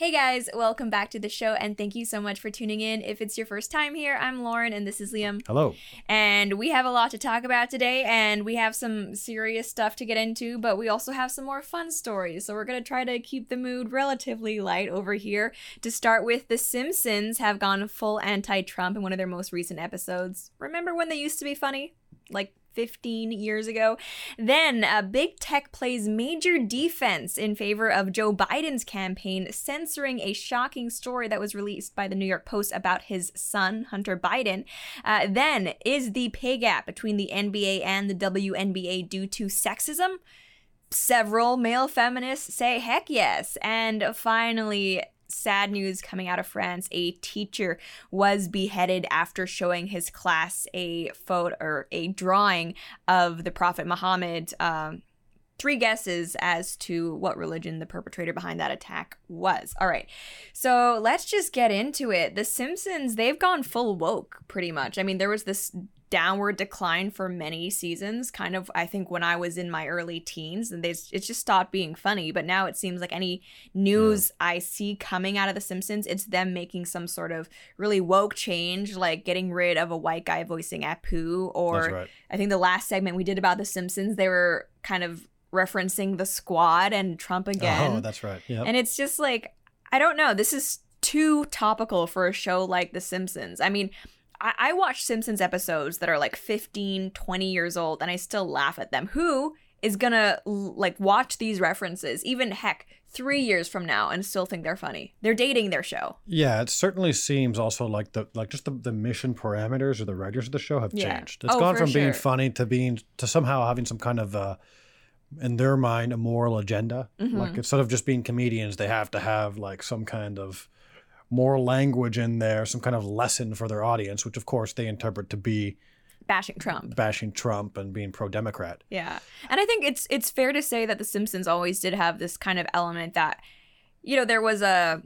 Hey guys, welcome back to the show and thank you so much for tuning in. If it's your first time here, I'm Lauren and this is Liam. Hello. And we have a lot to talk about today and we have some serious stuff to get into, but we also have some more fun stories. So we're going to try to keep the mood relatively light over here. To start with, The Simpsons have gone full anti Trump in one of their most recent episodes. Remember when they used to be funny? Like 15 years ago. Then, uh, big tech plays major defense in favor of Joe Biden's campaign, censoring a shocking story that was released by the New York Post about his son, Hunter Biden. Uh, then, is the pay gap between the NBA and the WNBA due to sexism? Several male feminists say heck yes. And finally, sad news coming out of France. A teacher was beheaded after showing his class a photo or a drawing of the Prophet Muhammad. Um, three guesses as to what religion the perpetrator behind that attack was. All right. So let's just get into it. The Simpsons, they've gone full woke pretty much. I mean, there was this downward decline for many seasons kind of i think when i was in my early teens and they it just stopped being funny. But now it seems like any news yeah. i see coming out of the simpsons it's them making some sort of really woke change like getting rid of a white guy voicing apu or right. i think the last segment we did about the simpsons they were kind of referencing the squad and trump oh, again. oh that's right. Yeah and it's just like i don't know this is too topical for a show like the simpsons. I mean I, I watch Simpsons episodes that are like 15, 20 years old, and I still laugh at them. Who is gonna like watch these references, even heck, three years from now, and still think they're funny? They're dating their show. Yeah, it certainly seems also like the like just the, the mission parameters or the writers of the show have yeah. changed. It's oh, gone from sure. being funny to being to somehow having some kind of uh in their mind a moral agenda. Mm-hmm. Like instead of just being comedians, they have to have like some kind of more language in there, some kind of lesson for their audience, which of course they interpret to be bashing Trump. Bashing Trump and being pro-democrat. Yeah. And I think it's it's fair to say that the Simpsons always did have this kind of element that you know, there was a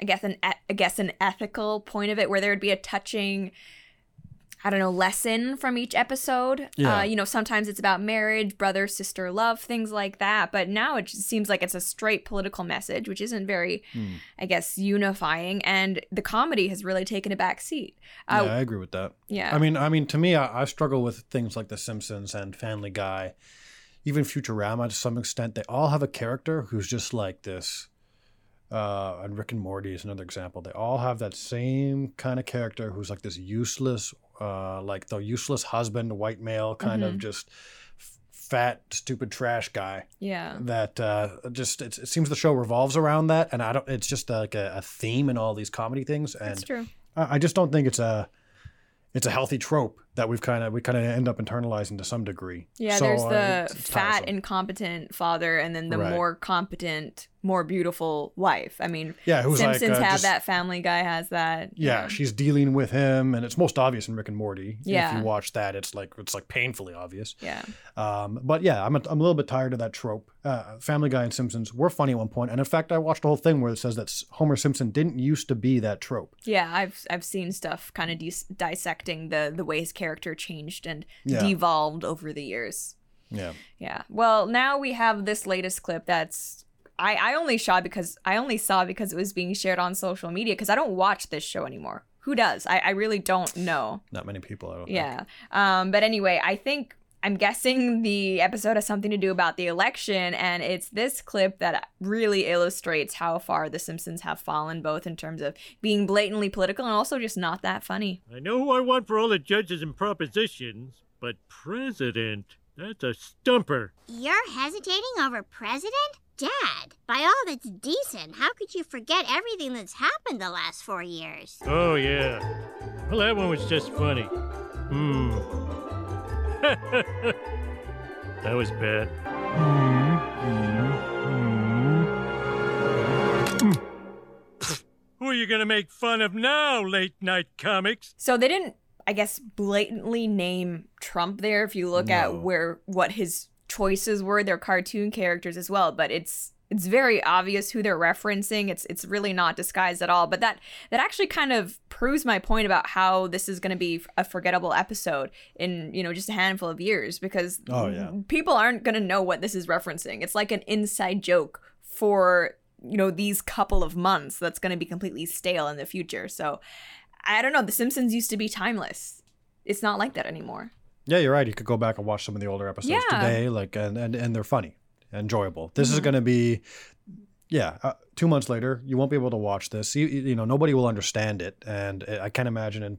I guess an I guess an ethical point of it where there would be a touching I don't know, lesson from each episode. Yeah. Uh, you know, sometimes it's about marriage, brother, sister, love, things like that. But now it just seems like it's a straight political message, which isn't very, mm. I guess, unifying. And the comedy has really taken a back seat. Uh, yeah, I agree with that. Yeah. I mean, I mean, to me, I, I struggle with things like The Simpsons and Family Guy, even Futurama to some extent. They all have a character who's just like this. Uh, and Rick and Morty is another example. They all have that same kind of character who's like this useless uh, like the useless husband, white male, kind mm-hmm. of just fat, stupid trash guy. Yeah. That uh, just it, it, seems the show revolves around that, and I don't. It's just like a, a theme in all these comedy things, and That's true. I, I just don't think it's a it's a healthy trope that we've kind of we kind of end up internalizing to some degree. Yeah, so, there's the uh, it's, it's fat, tiresome. incompetent father, and then the right. more competent more beautiful wife. I mean, yeah, Simpsons like, uh, have just, that. Family Guy has that. Yeah, she's dealing with him, and it's most obvious in Rick and Morty. Yeah, if you watch that, it's like it's like painfully obvious. Yeah. Um, but yeah, I'm a, I'm a little bit tired of that trope. Uh, Family Guy and Simpsons were funny at one point, and in fact, I watched a whole thing where it says that Homer Simpson didn't used to be that trope. Yeah, I've I've seen stuff kind of de- dissecting the the way his character changed and yeah. devolved over the years. Yeah. Yeah. Well, now we have this latest clip that's I, I only saw because I only saw because it was being shared on social media because I don't watch this show anymore. Who does? I, I really don't know. Not many people. I don't. Yeah. Um. But anyway, I think I'm guessing the episode has something to do about the election, and it's this clip that really illustrates how far The Simpsons have fallen, both in terms of being blatantly political and also just not that funny. I know who I want for all the judges and propositions, but president, that's a stumper. You're hesitating over president? Dad, by all that's decent, how could you forget everything that's happened the last four years? Oh, yeah. Well, that one was just funny. Hmm. that was bad. Who are you going to make fun of now, late night comics? So they didn't, I guess, blatantly name Trump there if you look no. at where what his choices were. They're cartoon characters as well, but it's it's very obvious who they're referencing. It's it's really not disguised at all. But that that actually kind of proves my point about how this is going to be a forgettable episode in you know just a handful of years because oh, yeah. people aren't going to know what this is referencing. It's like an inside joke for you know these couple of months that's going to be completely stale in the future. So I don't know. The Simpsons used to be timeless. It's not like that anymore. Yeah, you're right. You could go back and watch some of the older episodes Yeah. today, like and and, and they're funny, enjoyable. This is Mhm. going to be, yeah, uh, two months later, you won't be able to watch this. You, you know, nobody will understand it, and I can't imagine in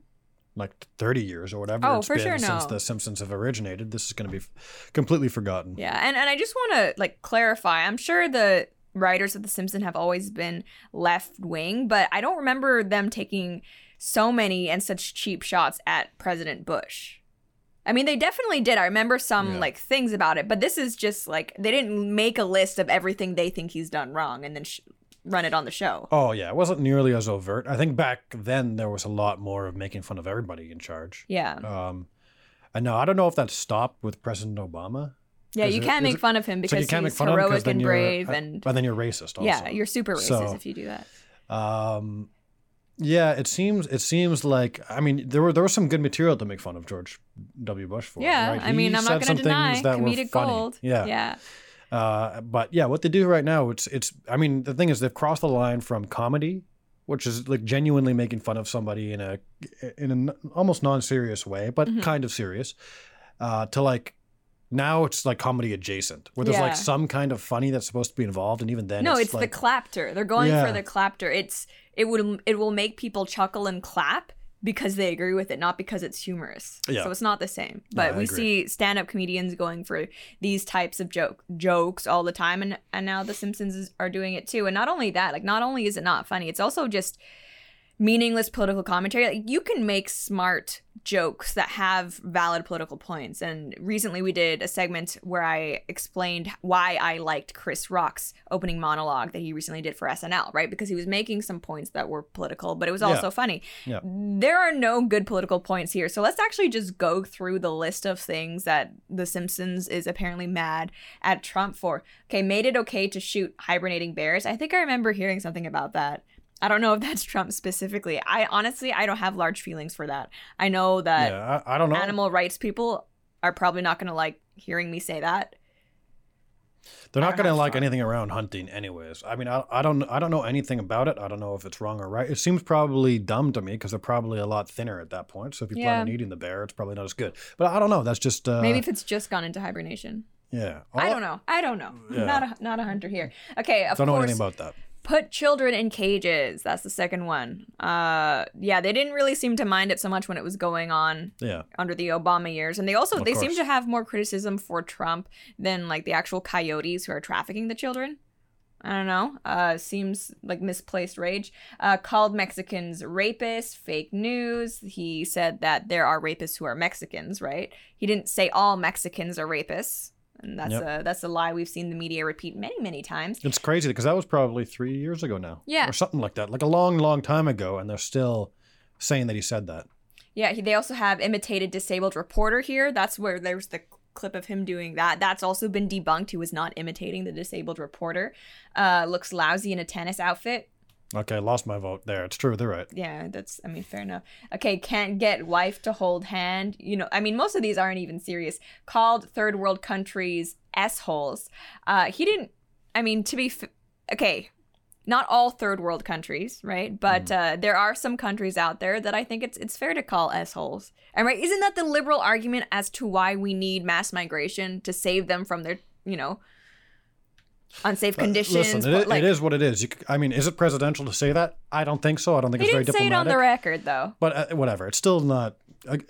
like 30 years or whatever Oh, it's for been sure, since the Simpsons have originated, this is going to be f- completely forgotten. Yeah, and and I just want to like clarify. I'm sure the writers of The Simpsons have always been left wing, but I don't remember them taking so many and such cheap shots at President Bush. I mean, they definitely did. I remember some Yeah. like things about it, but this is just like they didn't make a list of everything they think he's done wrong and then sh- run it on the show. Oh yeah, it wasn't nearly as overt. I think back then there was a lot more of making fun of everybody in charge. Yeah, Um, and no, I don't know if that stopped with President Obama. yeah. You can't make it- fun of him because can't he's heroic and brave, and and then you're racist. Also. yeah, you're super racist So- if you do that. Um, yeah, it seems it seems like I mean there were there was some good material to make fun of George W. Bush for. Yeah, right? I mean, He I'm not going to deny that comedic gold. Yeah, yeah. Uh, but yeah, what they do right now, it's it's. I mean, the thing is, they've crossed the line from comedy, which is like genuinely making fun of somebody in a in an almost non-serious way, but Mhm. kind of serious, uh, to like. Now it's like comedy adjacent, where there's Yeah. like some kind of funny that's supposed to be involved, and even then, no, it's, it's like, the clapter. They're going Yeah. for the clapter. It's it would it will make people chuckle and clap because they agree with it, not because it's humorous. Yeah. So it's not the same. But we see stand-up comedians going for these types of joke jokes all the time, and and now the Simpsons is, are doing it too. And not only that, like not only is it not funny, it's also just meaningless political commentary. Like you can make smart jokes that have valid political points. And recently we did a segment where I explained why I liked Chris Rock's opening monologue that he recently did for SNL, right? Because he was making some points that were political, but it was Yeah. also funny. Yeah. There are no good political points here. So let's actually just go through the list of things that The Simpsons is apparently mad at Trump for. Okay, made it okay to shoot hibernating bears. I think I remember hearing something about that. I don't know if that's Trump specifically. I honestly, I don't have large feelings for that. I know that yeah, I, I don't know. animal rights people are probably not going to like hearing me say that. They're not going to like anything around hunting, anyways. I mean, I, I don't I don't know anything about it. I don't know if it's wrong or right. It seems probably dumb to me because they're probably a lot thinner at that point. So if you plan on eating the bear, it's probably not as good. But I don't know. That's just uh, Maybe if it's just gone into hibernation. yeah. I don't know. I don't know. Yeah. Not a not a hunter here. Okay, of Don't know course. anything about that. Put children in cages. That's the second one. Uh, yeah, they didn't really seem to mind it so much when it was going on Yeah. under the Obama years, and they also Of they seem to have more criticism for Trump than like the actual coyotes who are trafficking the children. I don't know. Uh, seems like misplaced rage. Uh, called Mexicans rapists, fake news. He said that there are rapists who are Mexicans, right? He didn't say all Mexicans are rapists, and that's Yep. a that's a lie we've seen the media repeat many many times. It's crazy because that was probably three years ago now. Yeah. Or something like that. Like a long, long time ago. And they're still saying that he said that. Yeah, he, they also have imitated disabled reporter here. That's where there's the clip of him doing that. That's also been debunked. He was not imitating the disabled reporter. Uh, looks lousy in a tennis outfit. Okay, lost my vote there. It's true. They're right. Yeah, that's. I mean, fair enough. Okay, can't get wife to hold hand. You know, I mean, most of these aren't even serious. Called third world countries s holes. Uh, he didn't. I mean, to be f- okay. Not all third world countries, right? But uh, there are some countries out there that I think it's it's fair to call s holes. And right, isn't that the liberal argument as to why we need mass migration to save them from their, you know, unsafe Uh, conditions? Listen, it, like, it is what it is. You, I mean, is it presidential to say that? I don't think so. I don't think it's very didn't say it diplomatic. on the record, though. But uh, whatever, it's still not.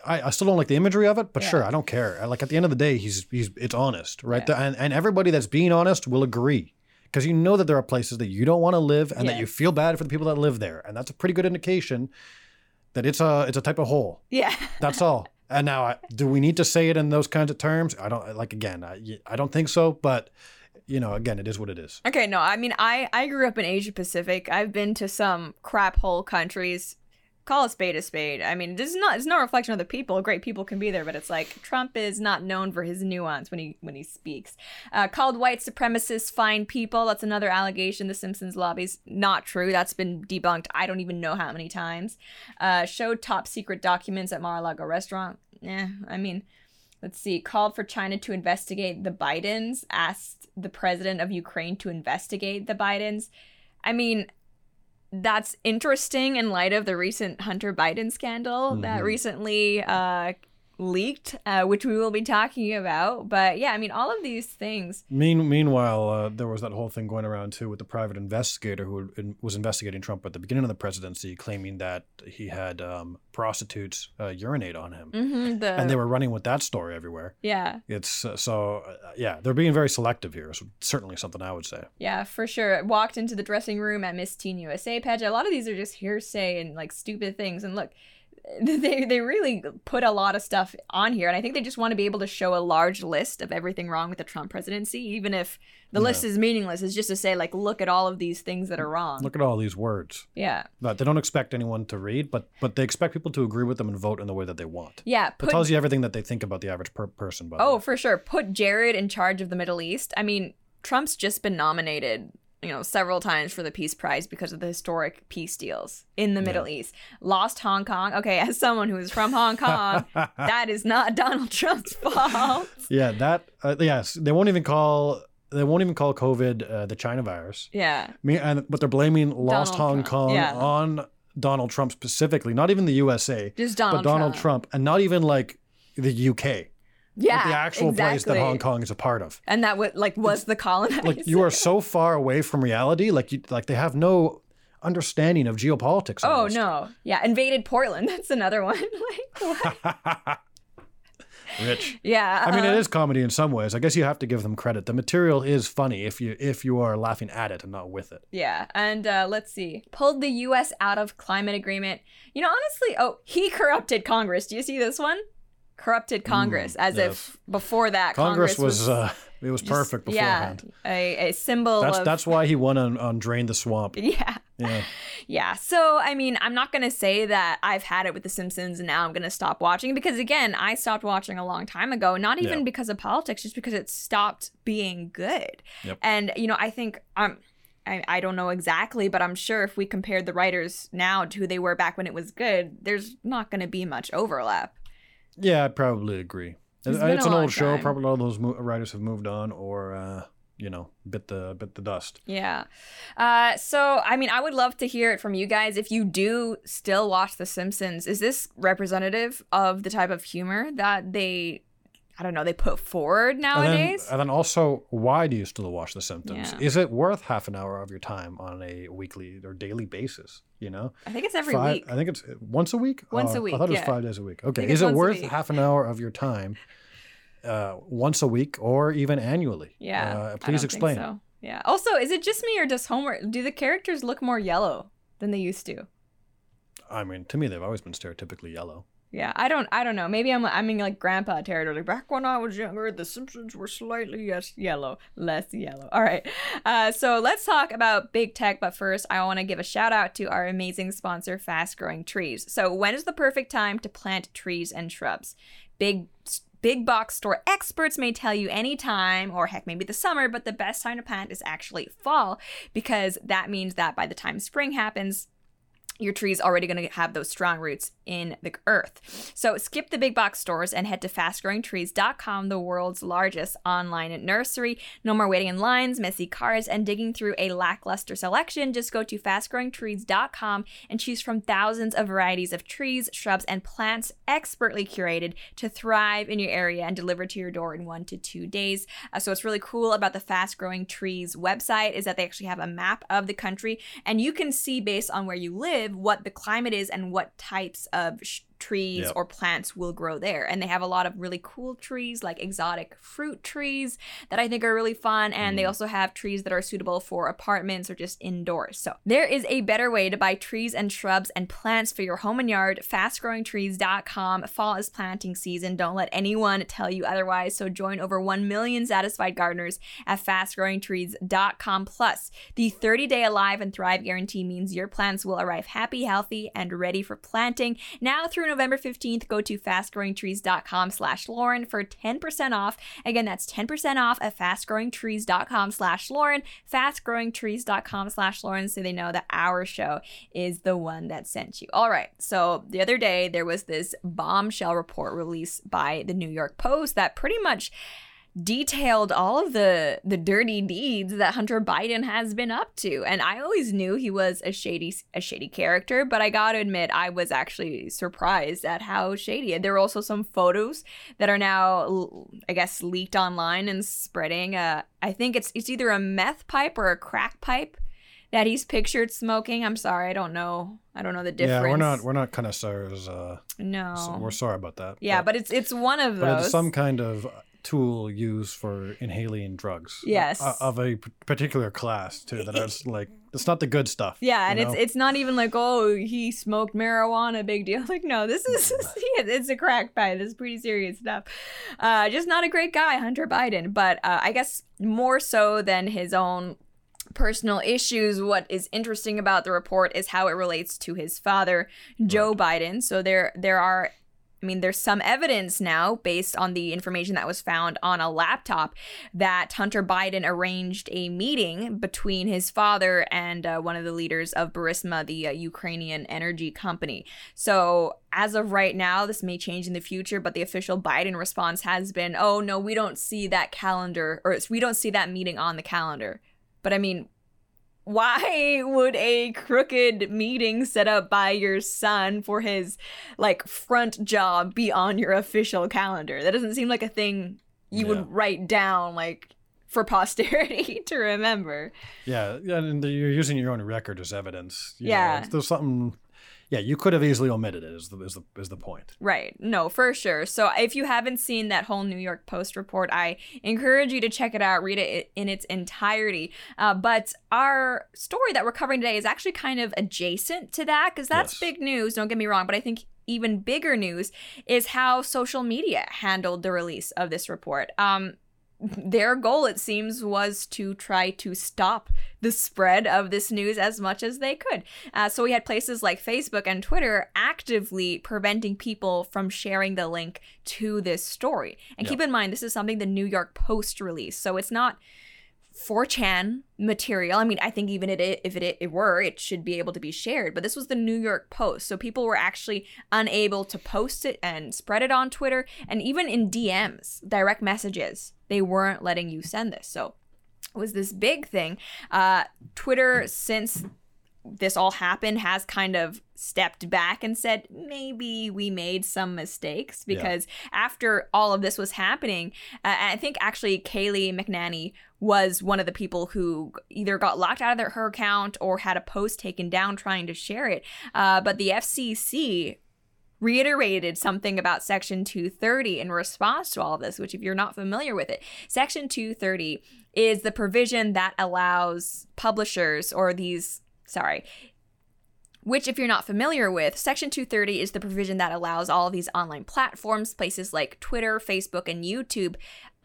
I, I still don't like the imagery of it, but Yeah. sure, I don't care. I- Like at the end of the day, he's he's it's honest, right? Yeah. And and everybody that's being honest will agree because you know that there are places that you don't want to live and that you feel bad for the people that live there, and that's a pretty good indication that it's a it's a type of hole. Yeah. That's all. And now, I, do we need to say it in those kinds of terms? I don't like. Again, I, I don't think so. But you know, again, it is what it is. Okay, no, I mean I I grew up in Asia Pacific. I've been to some crap hole countries. Call a spade a spade. I mean, this is not it's no reflection of the people. Great people can be there, but it's like Trump is not known for his nuance when he when he speaks. Uh, called white supremacists fine people. That's another allegation. The Simpsons lobby's not true. That's been debunked. I don't even know how many times. Uh, showed top secret documents at Mar-a-Lago restaurant. Yeah, I mean, Let's see. Called for China to investigate the Bidens. Asked the president of Ukraine to investigate the Bidens. I mean, that's interesting in light of the recent Hunter Biden scandal that Mhm. recently uh, leaked, uh, which we will be talking about. But yeah, I mean, all of these things. Mean, meanwhile, uh, there was that whole thing going around too with the private investigator who in, was investigating Trump at the beginning of the presidency, claiming that he had um, prostitutes uh, urinate on him, mhm, the, and they were running with that story everywhere. yeah, It's uh, so uh, yeah, they're being very selective here. Is certainly something I would say. yeah, for sure. Walked into the dressing room at Miss Teen USA pageant. A lot of these are just hearsay and like stupid things. And look, they they really put a lot of stuff on here, and I think they just want to be able to show a large list of everything wrong with the Trump presidency, even if the Yeah. list is meaningless. It's just to say like, look at all of these things that are wrong. Look at all these words yeah, but they don't expect anyone to read, but but they expect people to agree with them and vote in the way that they want. yeah. Put tells you everything that they think about the average per- person. By the Oh, for sure. Put Jared in charge of the Middle East. I mean, Trump's just been nominated, you know, several times for the Peace Prize because of the historic peace deals in the Yeah. Middle East. Lost Hong Kong. Okay, as someone who is from Hong Kong, that is not Donald Trump's fault. yeah, that uh, yes, they won't even call they won't even call COVID uh, the China virus. Yeah. Me and but they're blaming lost Donald Hong Trump, Kong yeah. on Donald Trump specifically, not even the USA, Just Donald but Donald Trump. Trump. and not even like the UK, Yeah. the actual place that. Hong Kong is a part of. And that would like was the colonizer. Like you are so far away from reality, like you like they have no understanding of geopolitics. Oh no. Yeah, invaded Portland. That's another one. like what? Rich. Yeah. I mean, it uh, comedy in some ways. I guess you have to give them credit. The material is funny if you if you are laughing at it and not with it. Yeah, and uh, let's see. Pulled the U.S. out of climate agreement. You know, honestly, oh, he corrupted Congress. Do you see this one? Corrupted Congress, as yes. if before that Congress, Congress, was, uh, it was just- perfect beforehand. Yeah, a, a symbol That's of. that's why he won on, on Drain the Swamp. yeah, Yeah. yeah. So, I mean, I'm not gonna say that I've had it with The Simpsons and now I'm gonna stop watching because, again, I stopped watching a long time ago. Not even Yeah. because of politics, just because it stopped being good. Yep. And you know, I think um. I, I don't know exactly, but I'm sure if we compared the writers now to who they were back when it was good, there's not going to be much overlap. Yeah, I'd probably agree. It's It's, an old show. time. Probably all those mo- writers have moved on or, uh, you know, bit the bit the dust. Yeah. Uh, so, I mean, I would love to hear it from you guys. If you do still watch The Simpsons, is this representative of the type of humor that they, I don't know, they put forward And nowadays? then, and then also, why do you still watch The Symptoms? Yeah. Is it worth half an hour of your time on a weekly or daily basis? You know, I think it's every Five- week. I think it's once a week. Once a Oh, week, I thought it was yeah. five days a week. Okay, is it worth half an hour of your time, uh, once a week or even annually? Yeah. Uh, please explain. so. Yeah. Also, is it just me or does Homer, do the characters look more yellow than they used to? I mean, to me, they've always been stereotypically yellow. Yeah, I don't, I don't know. Maybe I'm, I mean, like grandpa territory. Like, back when I was younger, The Simpsons were slightly yes yellow, less yellow. All right, uh, so let's talk about big tech. But first, I want to give a shout out to our amazing sponsor, Fast Growing Trees. So, when is the perfect time to plant trees and shrubs? Big Big box store experts may tell you any time, or heck, maybe the summer, but the best time to plant is actually fall because that means that by the time spring happens, your tree is already going to have those strong roots in the earth. So skip the big box stores and head to fastgrowingtrees.com, the world's largest online nursery. No more waiting in lines, messy carts, and digging through a lackluster selection. Just go to fastgrowingtrees.com and choose from thousands of varieties of trees, shrubs, and plants expertly curated to thrive in your area and delivered to your door in one to two days. Uh, so what's really cool about the Fast Growing Trees website is that they actually have a map of the country and you can see based on where you live what the climate is and what types of sh- trees Yep. or plants will grow there. And they have a lot of really cool trees like exotic fruit trees that I think are really fun and they mm-hmm. also have trees that are suitable for apartments or just indoors. So there is a better way to buy trees and shrubs and plants for your home and yard. Fastgrowingtrees.com. Fall is planting season. Don't let anyone tell you otherwise. So join over 1 million satisfied gardeners at fastgrowingtrees.com. Plus, the 30 day Alive and Thrive guarantee means your plants will arrive happy, healthy, and ready for planting. Now through November 15th, go to fastgrowingtrees.com slash Lauren for 10% off. Again, that's 10% off at fastgrowingtrees.com slash Lauren, fastgrowingtrees.com slash Lauren, so they know that our show is the one that sent you. All right, so the other day there was this bombshell report released by the New York Post that pretty much detailed all of the the dirty deeds that Hunter Biden has been up to. And I always knew he was a shady a shady character, but I got to admit I was actually surprised at how shady. There were also some photos that are now I guess leaked online and spreading uh I think it's it's either a meth pipe or a crack pipe that he's pictured smoking. I'm sorry, I don't know. I don't know the difference. Yeah, we're not we're not connoisseurs. Uh, no, so we're sorry about that. Yeah, but, but it's it's one of but those. It's some kind of tool used for inhaling drugs. Yes, uh, of a particular class too. That is like it's not the good stuff. Yeah, and know? it's it's not even like oh he smoked marijuana, big deal. Like no, this is it's a crack pipe. This is pretty serious stuff. Uh, just not a great guy, Hunter Biden. But uh, I guess more so than his own personal issues. What is interesting about the report is how it relates to his father, Joe right. Biden. So there there are I mean, there's some evidence now, based on the information that was found on a laptop, that Hunter Biden arranged a meeting between his father and uh, one of the leaders of Burisma, the uh, Ukrainian energy company. So, as of right now, this may change in the future, but the official Biden response has been, oh, no, we don't see that calendar, or we don't see that meeting on the calendar. But I mean, why would a crooked meeting set up by your son for his like front job be on your official calendar? That doesn't seem like a thing you yeah. would write down like for posterity to remember. Yeah, and you're using your own record as evidence. You yeah, know, there's something yeah, you could have easily omitted it. Is the is the is the point? Right. No, for sure. So if you haven't seen that whole New York Post report, I encourage you to check it out, read it in its entirety. Uh, but our story that we're covering today is actually kind of adjacent to that because that's yes. big news. Don't get me wrong, but I think even bigger news is how social media handled the release of this report. Um, their goal, it seems, was to try to stop the spread of this news as much as they could. Uh, so we had places like Facebook and Twitter actively preventing people from sharing the link to this story. And yep. keep in mind, this is something the New York Post released. So it's not 4chan material. I mean, I think even it, if it, it were, it should be able to be shared. But this was the New York Post, so people were actually unable to post it and spread it on Twitter, and even in DMs, direct messages, they weren't letting you send this. So it was this big thing. Uh, Twitter, since this all happened has kind of stepped back and said maybe we made some mistakes because yeah. after all of this was happening uh, i think actually kayleigh mcenany was one of the people who either got locked out of their, her account or had a post taken down trying to share it uh, but the fcc reiterated something about Section 230 in response to all of this, which, if you're not familiar with it, Section 230 is the provision that allows publishers or these sorry, which, if you're not familiar with, Section 230 is the provision that allows all of these online platforms, places like Twitter, Facebook, and YouTube,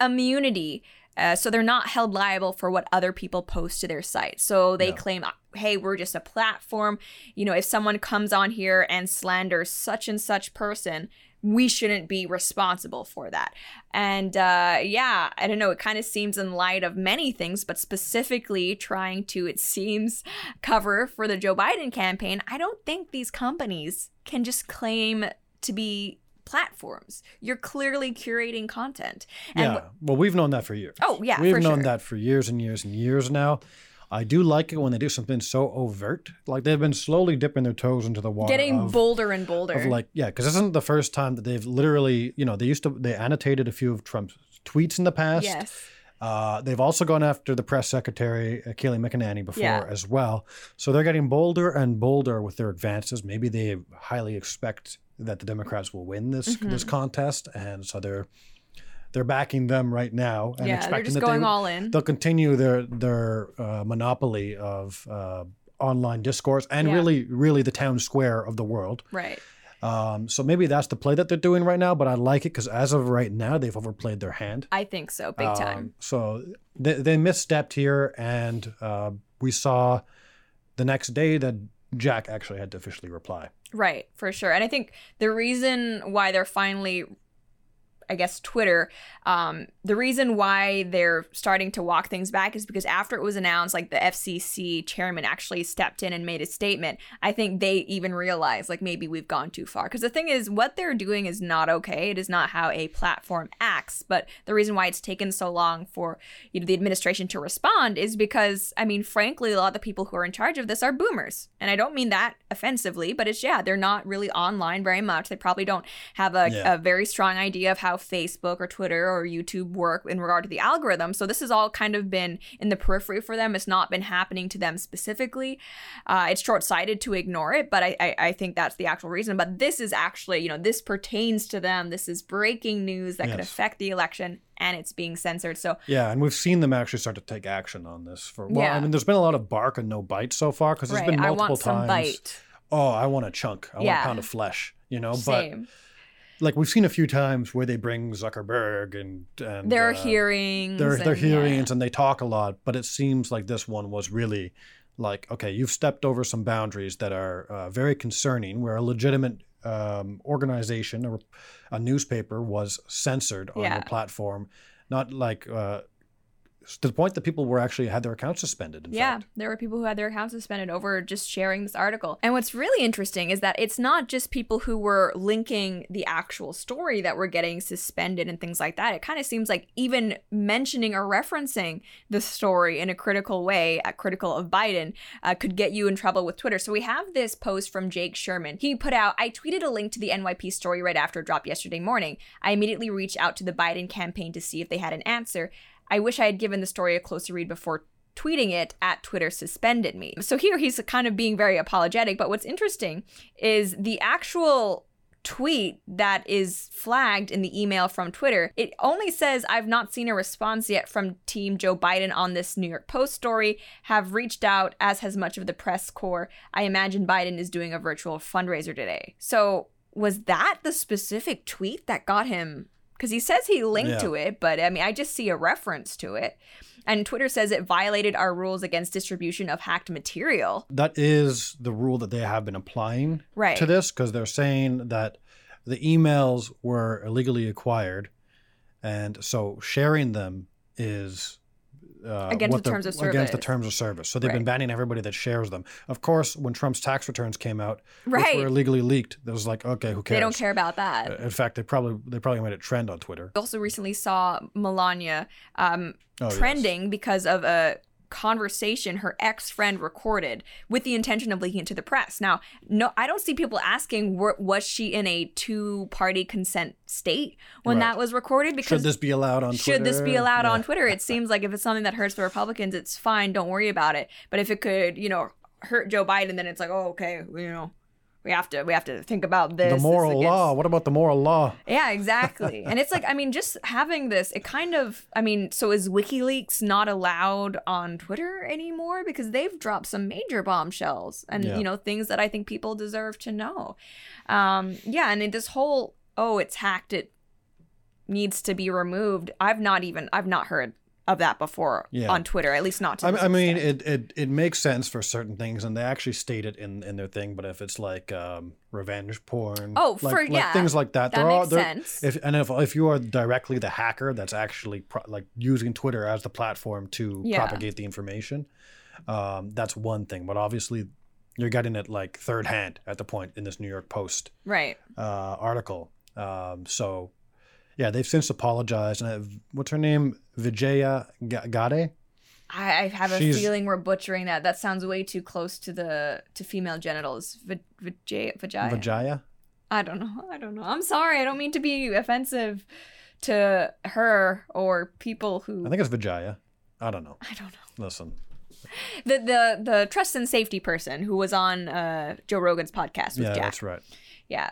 immunity. Uh, so they're not held liable for what other people post to their site. So they claim, hey, we're just a platform. You know, if someone comes on here and slanders such and such person, we shouldn't be responsible for that. And uh, yeah, I don't know, it kind of seems in light of many things, but specifically trying to, it seems, cover for the Joe Biden campaign. I don't think these companies can just claim to be platforms. You're clearly curating content. And yeah. Well, we've known that for years. Oh, yeah. We've known sure. that for years and years and years now. I do like it when they do something so overt. Like they've been slowly dipping their toes into the water. Getting of, bolder and bolder. Of like, yeah, because this isn't the first time that they've literally, you know, they used to, they annotated a few of Trump's tweets in the past. Yes. Uh, they've also gone after the press secretary, uh, Kayleigh McEnany, before yeah. as well. So they're getting bolder and bolder with their advances. Maybe they highly expect that the Democrats will win this mm-hmm. this contest, and so they're they're backing them right now and yeah, expecting they're just that going they, all in. They'll continue their their uh, monopoly of uh, online discourse and yeah. really, really the town square of the world. Right. Um, so maybe that's the play that they're doing right now, but I like it because as of right now, they've overplayed their hand. I think so, big time. Um, so they, they misstepped here, and uh, we saw the next day that Jack actually had to officially reply. Right, for sure. And I think the reason why they're finally I guess Twitter, um, the reason why they're starting to walk things back is because after it was announced, like the FCC chairman actually stepped in and made a statement. I think they even realized like maybe we've gone too far. Because the thing is, what they're doing is not okay. It is not how a platform acts. But the reason why it's taken so long for you know the administration to respond is because I mean, frankly, a lot of the people who are in charge of this are boomers, and I don't mean that offensively, but it's yeah, they're not really online very much. They probably don't have a, Yeah. a very strong idea of how Facebook or Twitter or YouTube work in regard to the algorithm. So this has all kind of been in the periphery for them. It's not been happening to them specifically. Uh, it's short sighted to ignore it, but I, I, I think that's the actual reason. But this is actually, you know, this pertains to them. This is breaking news that could affect the election and it's being censored. So Yeah, and we've seen them actually start to take action on this. For well, Yeah. I mean, there's been a lot of bark and no bite so far because there's right, been I multiple want some times. bite. Oh, I want a chunk. I want Yeah. a pound of flesh. You know, but Same. Like we've seen a few times where they bring Zuckerberg and and There are uh, hearings. There, are and, yeah. hearings and they talk a lot, but it seems like this one was really like, okay, you've stepped over some boundaries that are uh, very concerning, where a legitimate um, organization or a newspaper was censored on Yeah. your platform, not like uh, to the point that people were actually had their accounts suspended. In yeah, fact. there were people who had their accounts suspended over just sharing this article. And what's really interesting is that it's not just people who were linking the actual story that were getting suspended and things like that. It kind of seems like even mentioning or referencing the story in a critical way, uh, critical of Biden, uh, could get you in trouble with Twitter. So we have this post from Jake Sherman. He put out, I tweeted a link to the NYP story right after it dropped yesterday morning. I immediately reached out to the Biden campaign to see if they had an answer. I wish I had given the story a closer read before tweeting it at Twitter suspended me. So here he's kind of being very apologetic, but what's interesting is the actual tweet that is flagged in the email from Twitter. It only says I've not seen a response yet from team Joe Biden on this New York Post story. Have reached out as has much of the press corps. I imagine Biden is doing a virtual fundraiser today. So was that the specific tweet that got him because he says he linked Yeah. to it, but I mean, I just see a reference to it. And Twitter says it violated our rules against distribution of hacked material. That is the rule that they have been applying Right. to this because they're saying that the emails were illegally acquired, and so sharing them is uh, Against the terms of Against the service. terms of service. So they've been banning everybody that shares them. Of course, when Trump's tax returns came out, Right. which were illegally leaked, it was like, okay, who cares? They don't care about that. Uh, In fact, they probably they probably made it trend on Twitter. We also recently saw Melania um, Oh, yes. trending because of a conversation her ex-friend recorded with the intention of leaking it to the press. Now, no, I don't see people asking was she in a two-party consent state when Right. that was recorded because Should this be allowed on should this be Twitter? allowed on Twitter? It seems like if it's something that hurts the Republicans, it's fine. Don't worry about it. But if it could, you know, hurt Joe Biden, then it's like, oh, okay, you know, we have to we have to think about this. The This moral against- law. What about the moral law? Yeah, exactly. and it's like, I mean, just having this, it kind of, I mean, so is WikiLeaks not allowed on Twitter anymore because they've dropped some major bombshells and Yeah. you know things that I think people deserve to know. Um, yeah, and this whole oh, it's hacked, it needs to be removed. I've not even, I've not heard of that before Yeah. on Twitter, at least not to. I, I mean, it, it it makes sense for certain things, and they actually state it in, in their thing. But if it's like um, revenge porn, Oh, like, for- like yeah, things like that, that they're all makes they're- sense. If and if if you are directly the hacker that's actually pro- like using Twitter as the platform to Yeah. propagate the information, um, that's one thing. But obviously, you're getting it like third hand at the point in this New York Post right. uh, article. Um, so, yeah, they've since apologized. And what's her name? Vijaya Ga- Gadde. I, I have a She's- feeling we're butchering that. That sounds way too close to the to female genitals. V- vagina. Vijaya. I don't know. I don't know. I'm sorry. I don't mean to be offensive to her or people who. I think it's Vijaya. I don't know. I don't know. Listen, The the the trust and safety person who was on uh, Joe Rogan's podcast with yeah, Jack. that's right. Yeah.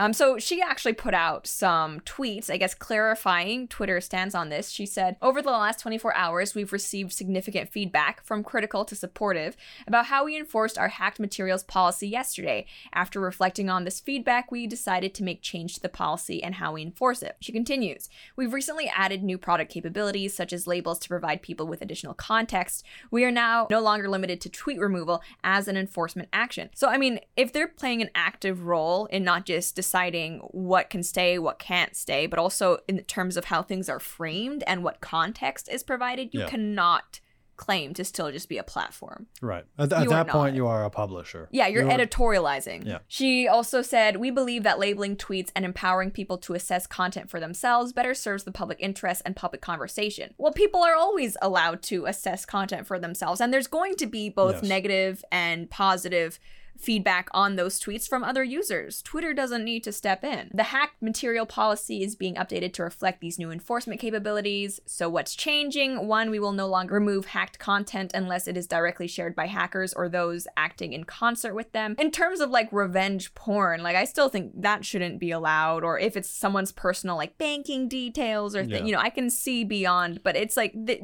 Um, so she actually put out some tweets, I guess, clarifying Twitter's stance on this. She said, Over the last 24 hours, we've received significant feedback from critical to supportive about how we enforced our hacked materials policy yesterday. After reflecting on this feedback, we decided to make change to the policy and how we enforce it. She continues, We've recently added new product capabilities, such as labels to provide people with additional context. We are now no longer limited to tweet removal as an enforcement action. So, I mean, if they're playing an active role in not just deciding what can stay, what can't stay, but also in terms of how things are framed and what context is provided, you Yeah. cannot claim to still just be a platform. Right. At, at that point, you are a publisher. Yeah, you're, You're- editorializing. Yeah. She also said, We believe that labeling tweets and empowering people to assess content for themselves better serves the public interest and public conversation. Well, people are always allowed to assess content for themselves, and there's going to be both Yes. negative and positive feedback on those tweets from other users. Twitter doesn't need to step in. The hacked material policy is being updated to reflect these new enforcement capabilities. So, what's changing? One, we will no longer remove hacked content unless it is directly shared by hackers or those acting in concert with them. In terms of like revenge porn, like I still think that shouldn't be allowed, or if it's someone's personal like banking details or Yeah. you know, I can see beyond, but it's like. th-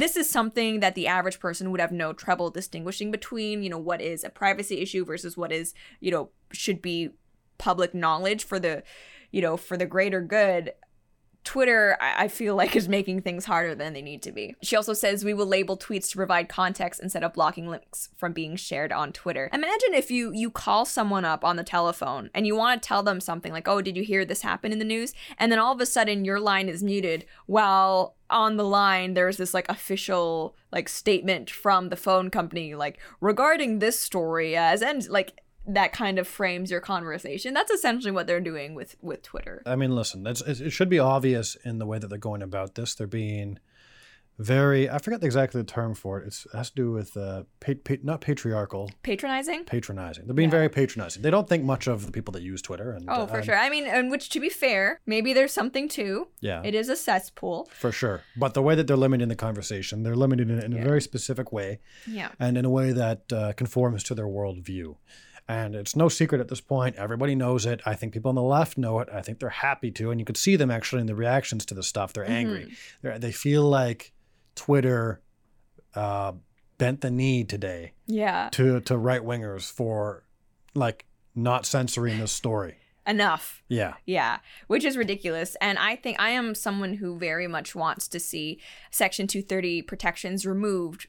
this is something that the average person would have no trouble distinguishing between, you know, what is a privacy issue versus what is, you know, should be public knowledge for the, you know, for the greater good. Twitter, I feel like, is making things harder than they need to be. She also says we will label tweets to provide context instead of blocking links from being shared on Twitter. Imagine if you you call someone up on the telephone and you want to tell them something like, "Oh, did you hear this happen in the news?" And then all of a sudden your line is muted while on the line there's this like official like statement from the phone company like regarding this story as and like that kind of frames your conversation. That's essentially what they're doing with with Twitter. I mean, listen, it should be obvious in the way that they're going about this. They're being very, I forget exactly the term for it. It's, it has to do with, uh, pa- pa- not patriarchal, Patronizing? patronizing. They're being Yeah. very patronizing. They don't think much of the people that use Twitter. And, Oh, uh, for and- sure. I mean, and which to be fair, maybe there's something too. Yeah. It is a cesspool. For sure. But the way that they're limiting the conversation, they're limiting it in Yeah. a very specific way Yeah. and in a way that uh, conforms to their worldview. And it's no secret at this point. Everybody knows it. I think people on the left know it. I think they're happy to. And you could see them actually in the reactions to the stuff. They're angry. They're, they feel like Twitter uh, bent the knee today Yeah. to, to right wingers for like not censoring this story. Enough. Yeah. Yeah, which is ridiculous. And I think I am someone who very much wants to see Section 230 protections removed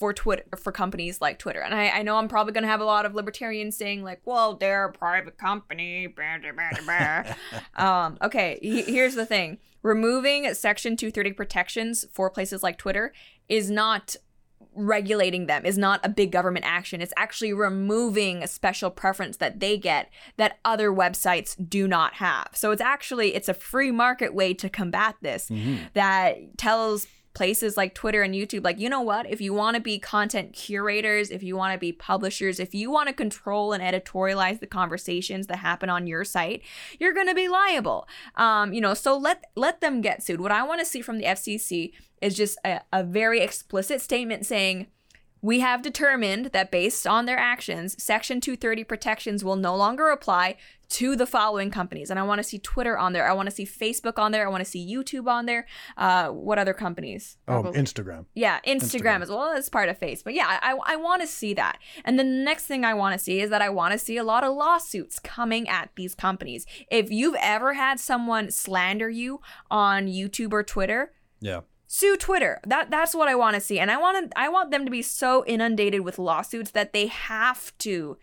for Twitter for companies like Twitter. And I, I know I'm probably going to have a lot of libertarians saying like, "Well, they're a private company." blah, blah, blah, blah." um, okay, he- here's the thing: removing Section 230 protections for places like Twitter is not regulating them is not a big government action it's actually removing a special preference that they get that other websites do not have so it's actually it's a free market way to combat this Mm-hmm. that tells places like Twitter and YouTube. Like you know what? If you want to be content curators if you want to be publishers if you want to control and editorialize the conversations that happen on your site you're going to be liable. Um you know so let let them get sued. What i want to see from the FCC is just a, a very explicit statement saying we have determined that based on their actions, Section 230 protections will no longer apply to the following companies. And I want to see Twitter on there. I want to see Facebook on there. I want to see YouTube on there. Uh, what other companies? Oh, Probably- Instagram. yeah, Instagram, Instagram. as well as part of Facebook. But yeah, I, I want to see that. And the next thing I want to see is that I want to see a lot of lawsuits coming at these companies. If you've ever had someone slander you on YouTube or Twitter, Yeah. sue Twitter. That that's what I want to see, and I want to I want them to be so inundated with lawsuits that they have to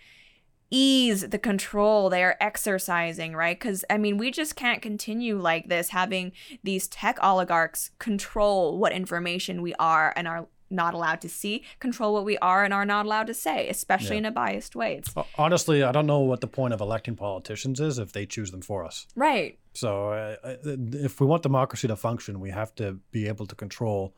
ease the control they are exercising, right? Because I mean, we just can't continue like this, having these tech oligarchs control what information we are and are not allowed to see, control what we are and are not allowed to say, especially Yeah. in a biased way. It's Honestly, I don't know what the point of electing politicians is if they choose them for us. right. So, uh, uh, if we want democracy to function, we have to be able to control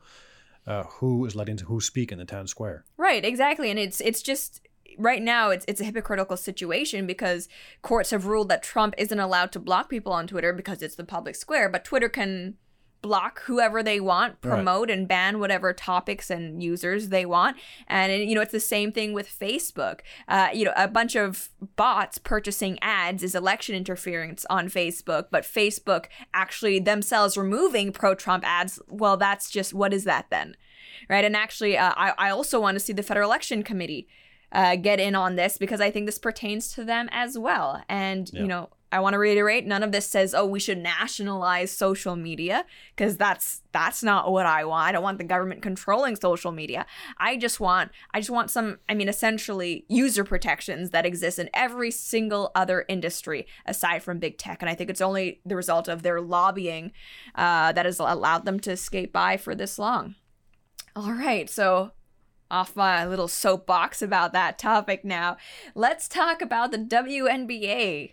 uh, who is letting who speak in the town square. Right, exactly. And it's it's just right now it's it's a hypocritical situation because courts have ruled that Trump isn't allowed to block people on Twitter because it's the public square, but Twitter can block whoever they want, Right. promote and ban whatever topics and users they want. And you know, it's the same thing with Facebook. Uh, you know, a bunch of bots purchasing ads is election interference on Facebook, but Facebook actually themselves removing pro-Trump ads, well, that's just what is that then? Right? And actually, uh, I I also want to see the Federal Election Committee uh, get in on this because I think this pertains to them as well. And Yeah. you know, I want to reiterate, none of this says, "Oh, we should nationalize social media," because that's that's not what I want. I don't want the government controlling social media. I just want I just want some I mean essentially user protections that exist in every single other industry aside from big tech, and I think it's only the result of their lobbying uh, that has allowed them to skate by for this long. All right, so off my little soapbox about that topic now. Let's talk about the WNBA,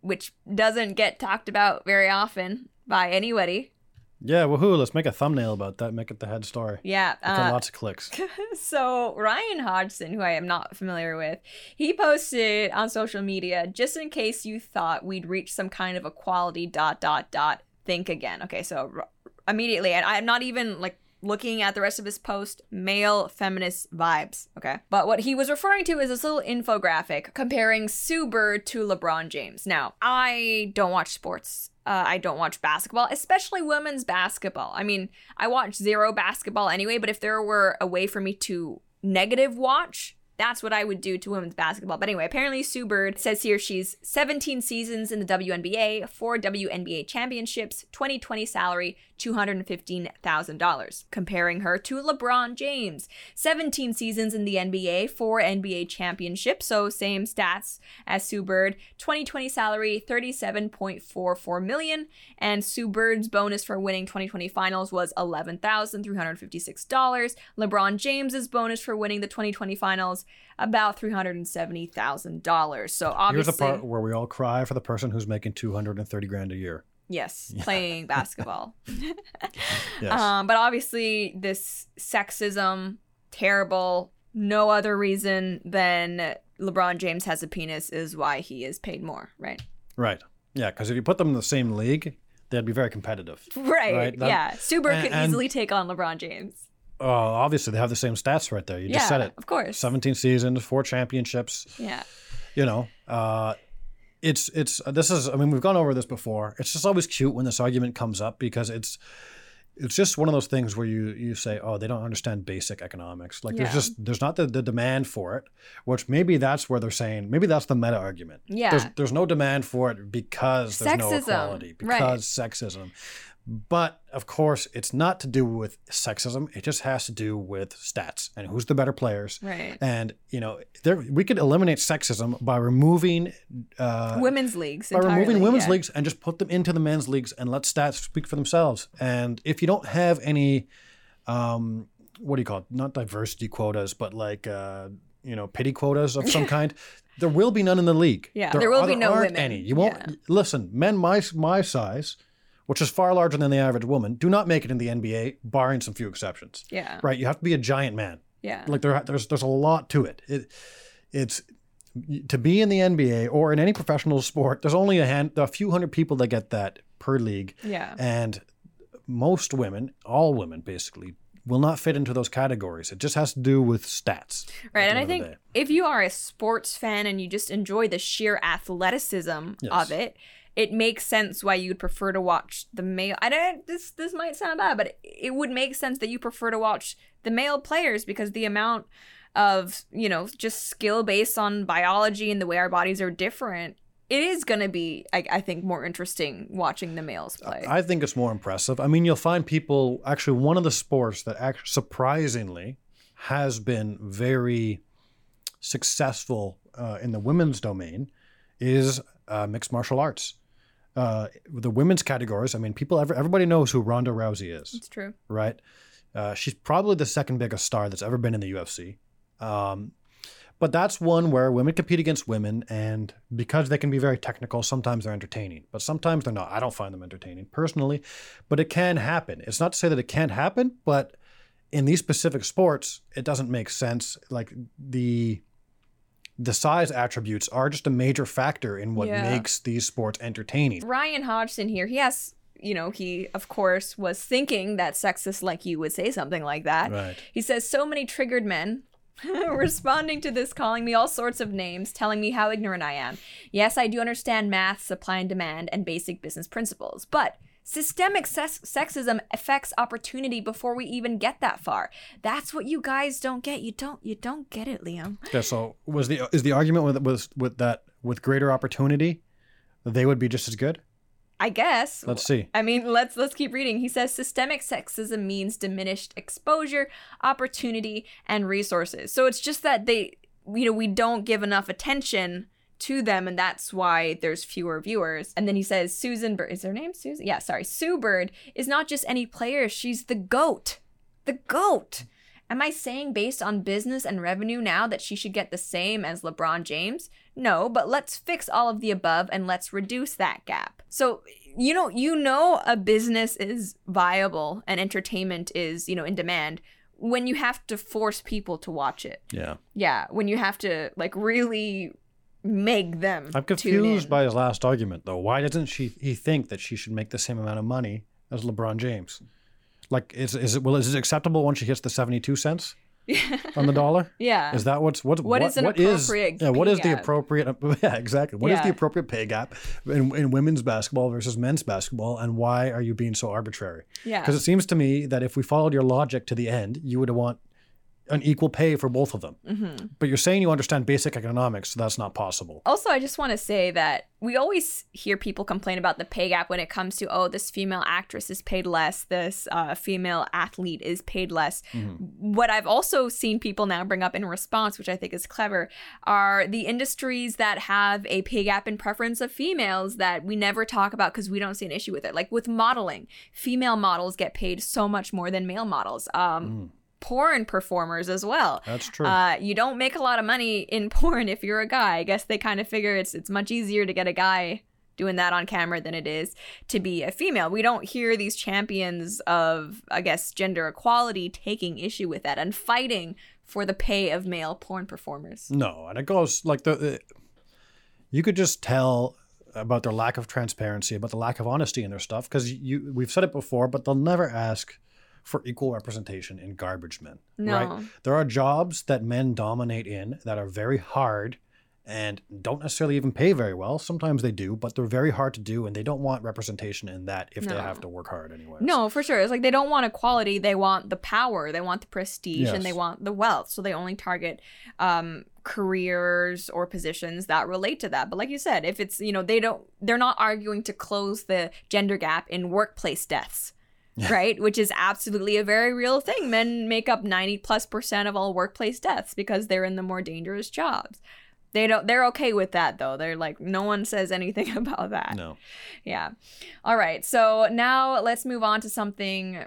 which doesn't get talked about very often by anybody. Yeah, woohoo! Let's make a thumbnail about that. Make it the head story. Yeah. Uh, lots of clicks. so Ryan Hodgson, who I am not familiar with, he posted on social media just in case you thought we'd reach some kind of equality. Dot dot dot. Think again. Okay, so r- immediately, and I'm not even like looking at the rest of his post, male feminist vibes. Okay, but what he was referring to is this little infographic comparing Sue Bird to LeBron James. Now, I don't watch sports. Uh, I don't watch basketball, especially women's basketball. I mean, I watch zero basketball anyway, but if there were a way for me to negative watch, that's what I would do to women's basketball. But anyway, apparently Sue Bird says here she's 17 seasons in the WNBA, four WNBA championships, 2020 salary, $215,000. Comparing her to LeBron James, 17 seasons in the NBA, four NBA championships, so same stats as Sue Bird, 2020 salary, 37.44 million, and Sue Bird's bonus for winning 2020 finals was $11,356. LeBron James's bonus for winning the 2020 finals about three hundred and seventy thousand dollars. So obviously, Here's the part where we all cry for the person who's making 230 grand a year. Yes, playing basketball. Yes. Um, but obviously, this sexism, terrible. No other reason than LeBron James has a penis is why he is paid more, right? right. Yeah, because if you put them in the same league, they'd be very competitive. Right. Right, that- yeah. Suber and- could and- easily take on LeBron James. Oh, obviously they have the same stats right there. You yeah, just said it. Of course. 17 seasons, four championships. Yeah. You know, uh, it's it's this is. I mean, we've gone over this before. It's just always cute when this argument comes up because it's it's just one of those things where you you say, oh, they don't understand basic economics. Like Yeah. there's just there's not the, the demand for it, which maybe that's where they're saying maybe that's the meta argument. Yeah. There's there's no demand for it because there's no Sexism, equality right. because sexism. But of course, it's not to do with sexism. It just has to do with stats and who's the better players. Right. And you know, there we could eliminate sexism by removing uh, women's leagues. by removing women's yeah. leagues and just put them into the men's leagues and let stats speak for themselves. And if you don't have any, um, what do you call it? Not diversity quotas, but like uh, you know, pity quotas of some kind. There will be none in the league. Yeah, there will be no aren't women. Any. You won't Yeah. listen. Men my my size, which is far larger than the average woman, do not make it in the NBA, barring some few exceptions. Yeah. Right? You have to be a giant man. Yeah. Like there, there's there's a lot to it. It it's to be in the NBA or in any professional sport. There's only a hand, a few hundred people that get that per league, yeah. and most women, all women basically, will not fit into those categories. It just has to do with stats. Right. And I think if you are a sports fan and you just enjoy the sheer athleticism Yes. of it, it makes sense why you'd prefer to watch the male. I don't. This this might sound bad, but it would make sense that you prefer to watch the male players because the amount of you know just skill based on biology and the way our bodies are different. It is going to be, I, I think, more interesting watching the males play. I think it's more impressive. I mean, you'll find people actually one of the sports that act, surprisingly has been very successful uh, in the women's domain is uh, mixed martial arts. Uh, the women's categories. I mean, people everybody knows who Ronda Rousey is, it's true. right? Uh, she's probably the second biggest star that's ever been in the UFC. Um, but that's one where women compete against women, and because they can be very technical, sometimes they're entertaining, but sometimes they're not. I don't find them entertaining personally, but it can happen. It's not to say that it can't happen, but in these specific sports, it doesn't make sense. Like the the size attributes are just a major factor in what Yeah. makes these sports entertaining. Ryan Hodgson here, he has, you know, he of course was thinking that sexist like you would say something like that. Right. He says so many triggered men responding to this calling me all sorts of names, telling me how ignorant I am. Yes, I do understand math, supply and demand, and basic business principles, but systemic sex- sexism affects opportunity before we even get that far. That's what you guys don't get. You don't you don't get it, Liam. Okay, so was the is the argument with with with that with greater opportunity they would be just as good. I guess. Let's see. I mean, let's let's keep reading. He says systemic sexism means diminished exposure, opportunity, and resources. So it's just that they you know, we don't give enough attention to them and that's why there's fewer viewers. And then he says Susan Bird is her name Susan? Yeah, sorry. Sue Bird is not just any player, she's the goat. The goat. Am I saying based on business and revenue now that she should get the same as LeBron James? No, but let's fix all of the above and let's reduce that gap. So, you know, you know a business is viable and entertainment is, you know, in demand when you have to force people to watch it. Yeah. Yeah, when you have to like really make them. I'm confused by his last argument though. Why doesn't she he think that she should make the same amount of money as LeBron James? Like is is it well is it acceptable once she hits the 72 cents on the dollar? yeah. Is that what's what What is an what is- appropriate yeah, what is the appropriate yeah, exactly. What is the appropriate pay gap in, in women's basketball versus men's basketball and why are you being so arbitrary? yeah. Because it seems to me that if we followed your logic to the end, you would want an equal pay for both of them. hmm But you're saying you understand basic economics, so that's not possible. Also, I just want to say that we always hear people complain about the pay gap when it comes to, oh, this female actress is paid less, this uh, female athlete is paid less. What I've also seen people now bring up in response, which I think is clever, are the industries that have a pay gap in preference of females that we never talk about because we don't see an issue with it. Like with modeling, female models get paid so much more than male models. Um, Porn performers as well. That's true. Uh, you don't make a lot of money in porn if you're a guy. I guess they kind of figure it's it's much easier to get a guy doing that on camera than it is to be a female. We don't hear these champions of I guess gender equality taking issue with that and fighting for the pay of male porn performers. No, and it goes like the, the you could just tell about their lack of transparency, about the lack of honesty in their stuff because you we've said it before, but they'll never ask for equal representation in garbage men. No. Right? There are jobs that men dominate in that are very hard and don't necessarily even pay very well. Sometimes they do, but they're very hard to do and they don't want representation in that if they have to work hard anyway. No, for sure. It's like they don't want equality. They want the power. They want the prestige, and they want the wealth. So they only target um, careers or positions that relate to that. But like you said, if it's you know they don't, they're not arguing to close the gender gap in workplace deaths. right which is absolutely a very real thing men make up 90 plus percent of all workplace deaths because they're in the more dangerous jobs they don't they're okay with that though they're like no one says anything about that No. yeah. All right. So now let's move on to something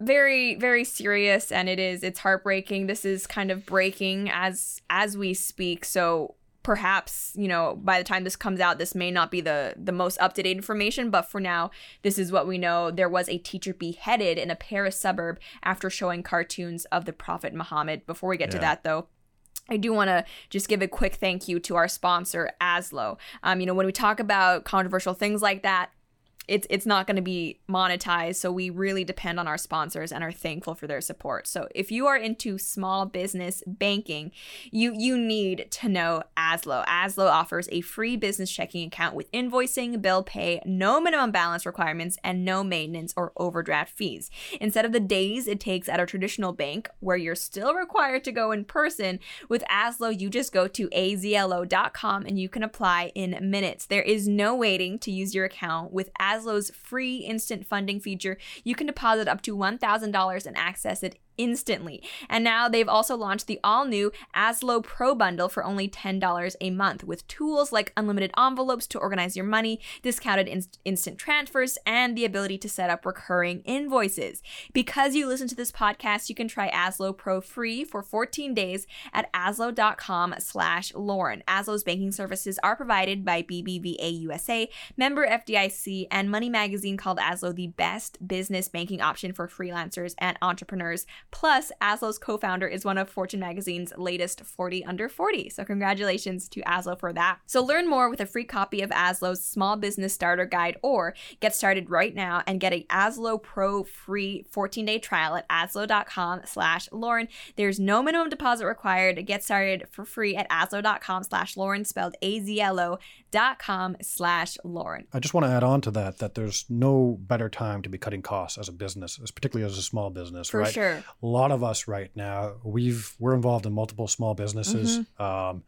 very very serious and it is it's heartbreaking. This is kind of breaking as as we speak. So perhaps, you know, by the time this comes out this may not be the the most up-to-date information, but for now this is what we know. There was a teacher beheaded in a Paris suburb after showing cartoons of the prophet Muhammad. Before we get to that though, I do want to just give a quick thank you to our sponsor, Azlo. Um, you know, when we talk about controversial things like that, it's it's not going to be monetized, so we really depend on our sponsors and are thankful for their support. So if you are into small business banking, you you need to know Azlo. Azlo offers a free business checking account with invoicing, bill pay, no minimum balance requirements, and no maintenance or overdraft fees. Instead of the days it takes at a traditional bank, where you're still required to go in person, with Azlo, you just go to azlo.com and you can apply in minutes. There is no waiting to use your account. With Azlo's free instant funding feature, you can deposit up to $1,000 and access it instantly. And now they've also launched the all new Azlo Pro bundle for only $10 a month with tools like unlimited envelopes to organize your money, discounted inst- instant transfers, and the ability to set up recurring invoices. Because you listen to this podcast, you can try Azlo Pro free for 14 days at azlo.com slash Lauren. Azlo's banking services are provided by BBVA USA, member FDIC, and Money Magazine called Azlo the best business banking option for freelancers and entrepreneurs. Plus, Azlo's co-founder is one of Fortune Magazine's latest 40 under 40. So congratulations to Azlo for that. So learn more with a free copy of Azlo's Small Business Starter Guide or get started right now and get a Azlo Pro free 14-day trial at azlo.com slash Lauren. There's no minimum deposit required. Get started for free at azlo.com slash Lauren, spelled A-Z-L-O dot com slash Lauren. I just want to add on to that that there's no better time to be cutting costs as a business, as particularly as a small business, right? For right? sure. A lot of us right now, we've we're involved in multiple small businesses. Mm-hmm. Um,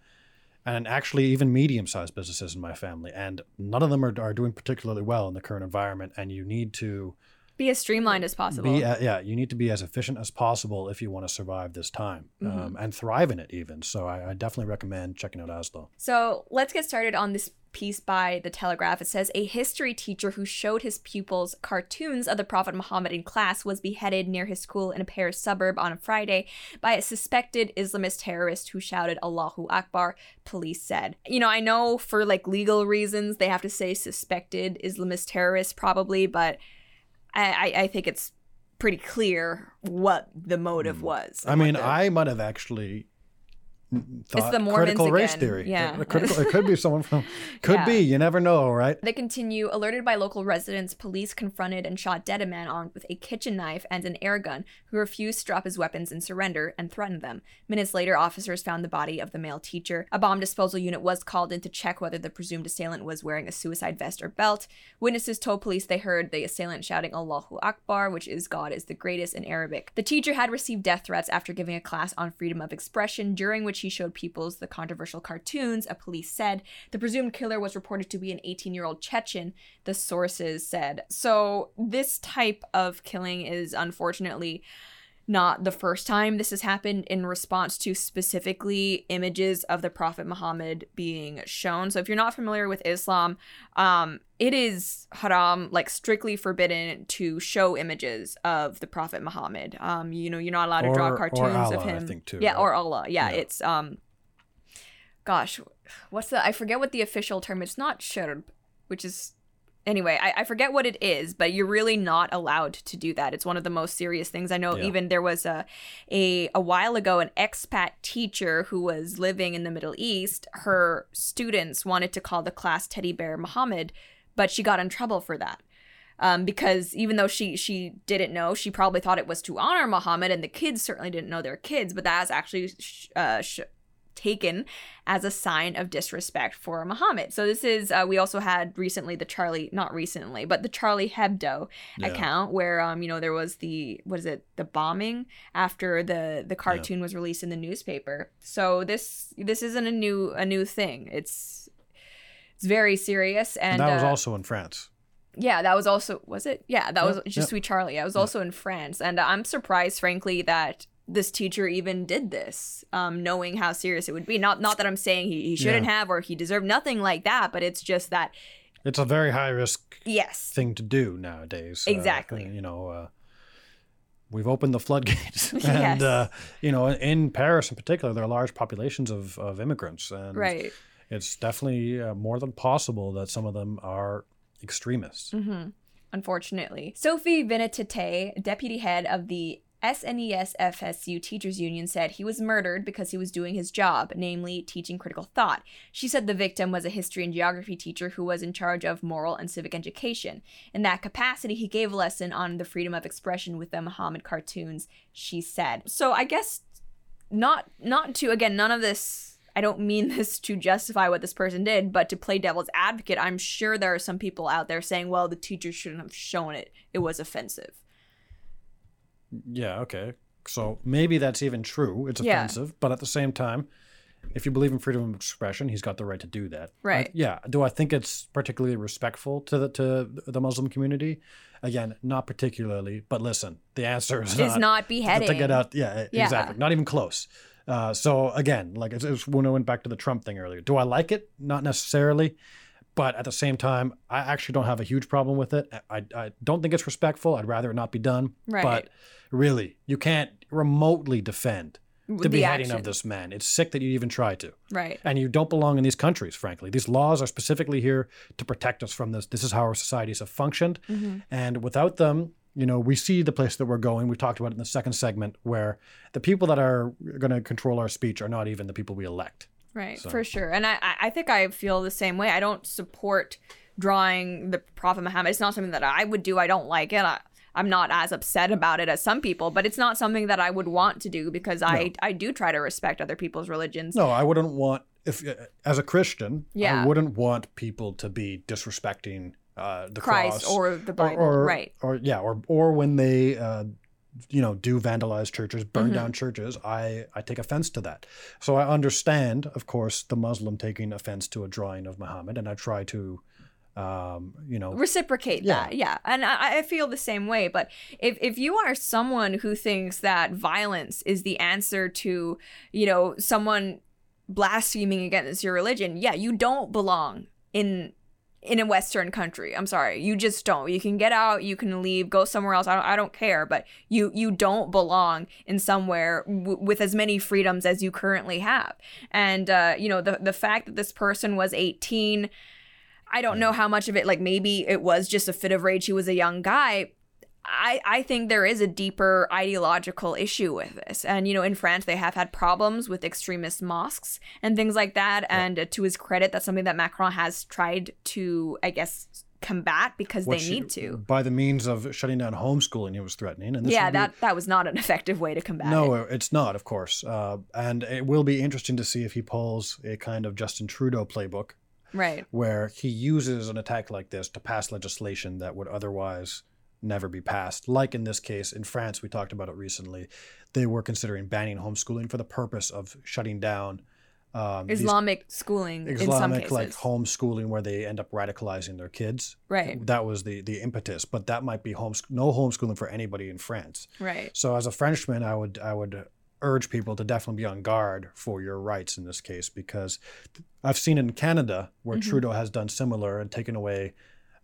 and actually even medium-sized businesses in my family, and none of them are, are doing particularly well in the current environment. And you need to Be as streamlined as possible. be, uh, yeah, you need to be as efficient as possible if you want to survive this time Mm-hmm. um, and thrive in it. Even so, I, I definitely recommend checking out Azlo. So let's get started on this piece by The Telegraph. It says a history teacher who showed his pupils cartoons of the Prophet Muhammad in class was beheaded near his school in a Paris suburb on a Friday by a suspected Islamist terrorist who shouted Allahu Akbar, police said. You know, I know for like legal reasons they have to say suspected Islamist terrorist probably, but I, I, think it's pretty clear what the motive was. Hmm. I mean, the- I might have actually thought the Mormons critical race again. theory. Yeah. A critical, it could be someone from. Could Yeah. be. You never know, right? They continue. Alerted by local residents, police confronted and shot dead a man armed with a kitchen knife and an air gun who refused to drop his weapons and surrender and threatened them. Minutes later, officers found the body of the male teacher. A bomb disposal unit was called in to check whether the presumed assailant was wearing a suicide vest or belt. Witnesses told police they heard the assailant shouting Allahu Akbar, which is God is the greatest in Arabic. The teacher had received death threats after giving a class on freedom of expression, during which he showed pupils the controversial cartoons, a police said. The presumed killer was reported to be an 18 year old Chechen, the sources said. So, this type of killing is unfortunately not the first time this has happened in response to specifically images of the Prophet Muhammad being shown. So, if you're not familiar with Islam, um, it is haram, like strictly forbidden to show images of the Prophet Muhammad. Um, you know, you're not allowed to Or- draw or cartoons Allah, of I him. think, too, yeah, right? or Allah. Yeah, Yeah. it's um, gosh, what's the? I forget what the official term. It's not shirk, which is anyway. I, I forget what it is, but you're really not allowed to do that. It's one of the most serious things. I know. Yeah. Even there was a a a while ago an expat teacher who was living in the Middle East. Her students wanted to call the class teddy bear Muhammad, but she got in trouble for that. Um, because even though she she didn't know, she probably thought it was to honor Muhammad, and the kids certainly didn't know they're kids. But that is actually sh- uh, sh- taken as a sign of disrespect for Muhammad. So this is uh, we also had recently the Charlie not recently, but the Charlie Hebdo Yeah. account where um you know there was the what is it the bombing after the the cartoon was released in the newspaper. So this this isn't a new a new thing. It's it's very serious and, And that was uh, also in France. yeah, that was also was it? Yeah, that Yeah, was just yeah. Sweet Charlie. I was also in France, and I'm surprised, frankly, that this teacher even did this, um, knowing how serious it would be. Not not that I'm saying he, he shouldn't Yeah. have or he deserved nothing like that, but it's just that It's a very high risk yes, thing to do nowadays. Uh, Exactly. you know, uh, we've opened the floodgates, and Yes. uh, you know, in Paris in particular, there are large populations of, of immigrants, and right. it's definitely uh, more than possible that some of them are extremists. Mm-hmm Unfortunately, Sophie Vénétitay, deputy head of the E SNES FSU Teachers Union, said he was murdered because he was doing his job, namely teaching critical thought. She said the victim was a history and geography teacher who was in charge of moral and civic education. In that capacity, he gave a lesson on the freedom of expression with the Muhammad cartoons, she said. So I guess not not to again none of this I don't mean this to justify what this person did, but to play devil's advocate, I'm sure there are some people out there saying, well, the teacher shouldn't have shown it. It was offensive. Yeah, okay. So maybe that's even true. It's Yeah. offensive, but at the same time, if you believe in freedom of expression, he's got the right to do that. Right. I- yeah. Do I think it's particularly respectful to the to the Muslim community? Again, not particularly. But listen, the answer is It's not beheading. to get out. Yeah, Yeah. exactly. Not even close. Uh, so again, like it's, it's when I went back to the Trump thing earlier. Do I like it? Not necessarily. But at the same time, I actually don't have a huge problem with it. I, I don't think it's respectful. I'd rather it not be done. Right. But really, you can't remotely defend the, The beheading action. of this man. It's sick that you even try to. Right. And you don't belong in these countries, frankly. These laws are specifically here to protect us from this. This is how our societies have functioned. Mm-hmm. And without them, you know, we see the place that we're going. We talked about it in the second segment, where the people that are going to control our speech are not even the people we elect. Right, So- for sure. And I, I- think I feel the same way. I don't support drawing the Prophet Muhammad. It's not something that I would do. I don't like it. I, I'm not as upset about it as some people, but it's not something that I would want to do because I, I do try to respect other people's religions. No, I wouldn't want if as a Christian, Yeah. I wouldn't want people to be disrespecting uh, the Christ cross or the or, Bible. or- right. Or yeah, or or when they uh, you know, do vandalize churches, burn Mhm. down churches, I, I take offense to that. So I understand, of course, the Muslim taking offense to a drawing of Muhammad, and I try to, um, you know, reciprocate Yeah. that yeah and I, I feel the same way but if, if you are someone who thinks that violence is the answer to you know someone blaspheming against your religion yeah you don't belong in in a western country. I'm sorry. You just don't. You can get out you can leave go somewhere else. I don't, I don't care but you you don't belong in somewhere w- with as many freedoms as you currently have. And uh, you know the the fact that this person was 18 I don't know how much of it, like maybe it was just a fit of rage. He was a young guy. I, I think there is a deeper ideological issue with this. And, you know, in France, they have had problems with extremist mosques and things like that. And uh, to his credit, that's something that Macron has tried to, I guess, combat because which they need to. by the means of shutting down homeschooling, he was threatening. And this Yeah, be- that, that was not an effective way to combat it. No, it. it's not, of course. Uh, and it will be interesting to see if he pulls a kind of Justin Trudeau playbook Right. where he uses an attack like this to pass legislation that would otherwise never be passed. Like in this case, in France, we talked about it recently. They were considering banning homeschooling for the purpose of shutting down um, Islamic schooling in some Islamic cases. like homeschooling where they end up radicalizing their kids. Right. That was the the impetus, but that might be homes no homeschooling for anybody in France. Right. So as a Frenchman, I would I would urge people to definitely be on guard for your rights in this case because I've seen in Canada where Mhm. Trudeau has done similar and taken away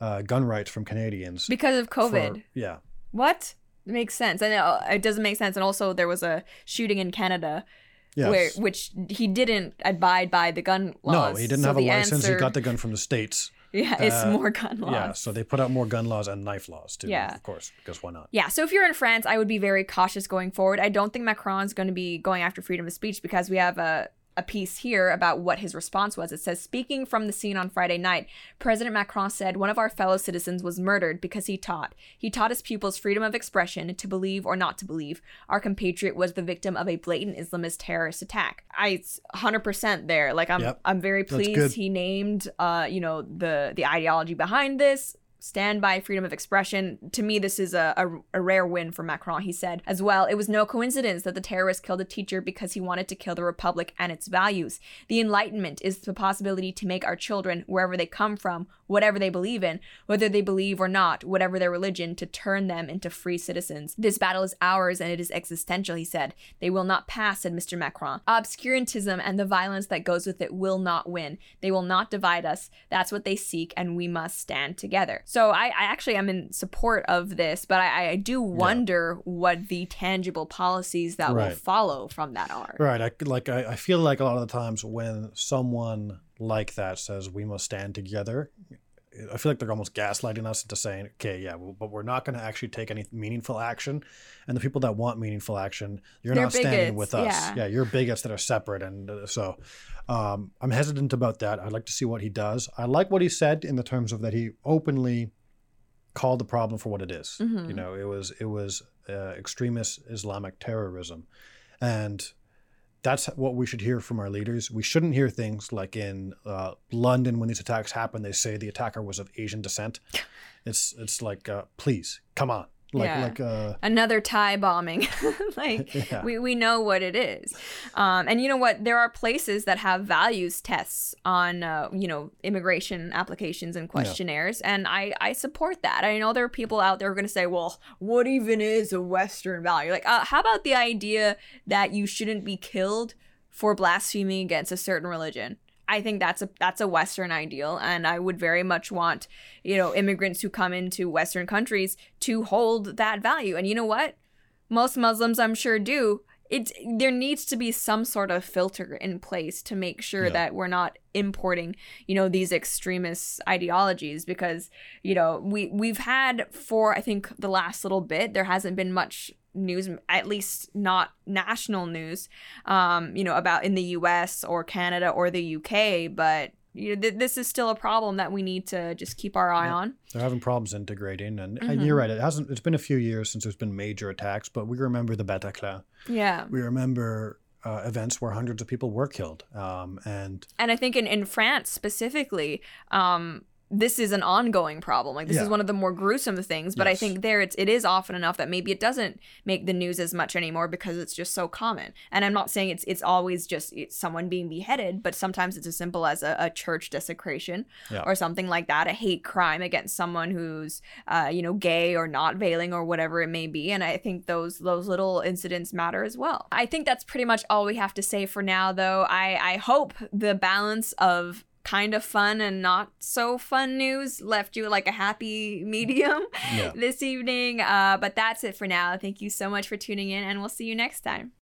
uh, gun rights from Canadians. Because of for- COVID. yeah. What? It makes sense. And uh, it doesn't make sense. And also, there was a shooting in Canada Yes. where which he didn't abide by the gun laws. no, he didn't So have a license. answer- He got the gun from the states. yeah, it's uh, more gun laws. Yeah, so they put out more gun laws and knife laws too. Yeah. of course, because why not? Yeah, so if you're in France, I would be very cautious going forward. I don't think Macron's going to be going after freedom of speech because we have a, a piece here about what his response was. It says, Speaking from the scene on Friday night, President Macron said one of our fellow citizens was murdered because he taught. He taught his pupils freedom of expression to believe or not to believe. Our compatriot was the victim of a blatant Islamist terrorist attack. I 100% there. Like I'm Yep. I'm very pleased he named uh you know the the ideology behind this stand by freedom of expression. To me, this is a, a, a rare win for Macron, he said. As well, it was no coincidence that the terrorist killed a teacher because he wanted to kill the Republic and its values. The Enlightenment is the possibility to make our children, wherever they come from, whatever they believe in, whether they believe or not, whatever their religion, to turn them into free citizens. This battle is ours and it is existential, he said. They will not pass, said Mr. Macron. Obscurantism and the violence that goes with it will not win. They will not divide us. That's what they seek, and we must stand together. So I, I actually am in support of this, but I, I do wonder what the tangible policies that will follow from that are. Right. I like. I, I feel like a lot of the times when someone like that says we must stand together, I feel like they're almost gaslighting us into saying, "Okay, yeah, well, but we're not going to actually take any meaningful action." And the people that want meaningful action, you're They're not standing with us. yeah. you're bigots that are separate, and uh, so um, I'm hesitant about that. I'd like to see what he does. I like what he said in the terms of that he openly called the problem for what it is. Mhm. You know, it was it was uh, extremist Islamic terrorism, and that's what we should hear from our leaders. We shouldn't hear things like in uh, London when these attacks happen, they say the attacker was of Asian descent. It's it's like, uh, please come on, like Yeah. like uh, Another Thai bombing. like Yeah. we, we know what it is. Um, and you know what? There are places that have values tests on uh, you know, immigration applications and questionnaires, and I, I support that. I know there are people out there who are gonna say, Well, what even is a Western value? Like, uh, how about the idea that you shouldn't be killed for blaspheming against a certain religion? I think that's a that's a Western ideal, and I would very much want you know immigrants who come into Western countries to hold that value. And you know what? Most Muslims, I'm sure, do. It there needs to be some sort of filter in place to make sure Yeah. that we're not importing, you know, these extremist ideologies because you know we we've had for I think the last little bit there hasn't been much news at least not national news um you know about in the US or Canada or the UK but you know th- this is still a problem that we need to just keep our eye Yeah. on they're having problems integrating. And, and Mhm. you're right, it hasn't. It's been a few years since there's been major attacks, but we remember the Bataclan. yeah We remember uh, events where hundreds of people were killed. Um, and and I think in, in France specifically, um, this is an ongoing problem. Like this Yeah. is one of the more gruesome things, but I think there it's it is often enough that maybe it doesn't make the news as much anymore because it's just so common. And I'm not saying it's it's always just it's someone being beheaded, but sometimes it's as simple as a, a church desecration Yeah. or something like that, a hate crime against someone who's uh, you know gay or not veiling or whatever it may be. And I think those those little incidents matter as well. I think that's pretty much all we have to say for now, though. I I hope the balance of kind of fun and not so fun news left you like a happy medium Yeah. this evening. Uh, but that's it for now. Thank you so much for tuning in, and we'll see you next time.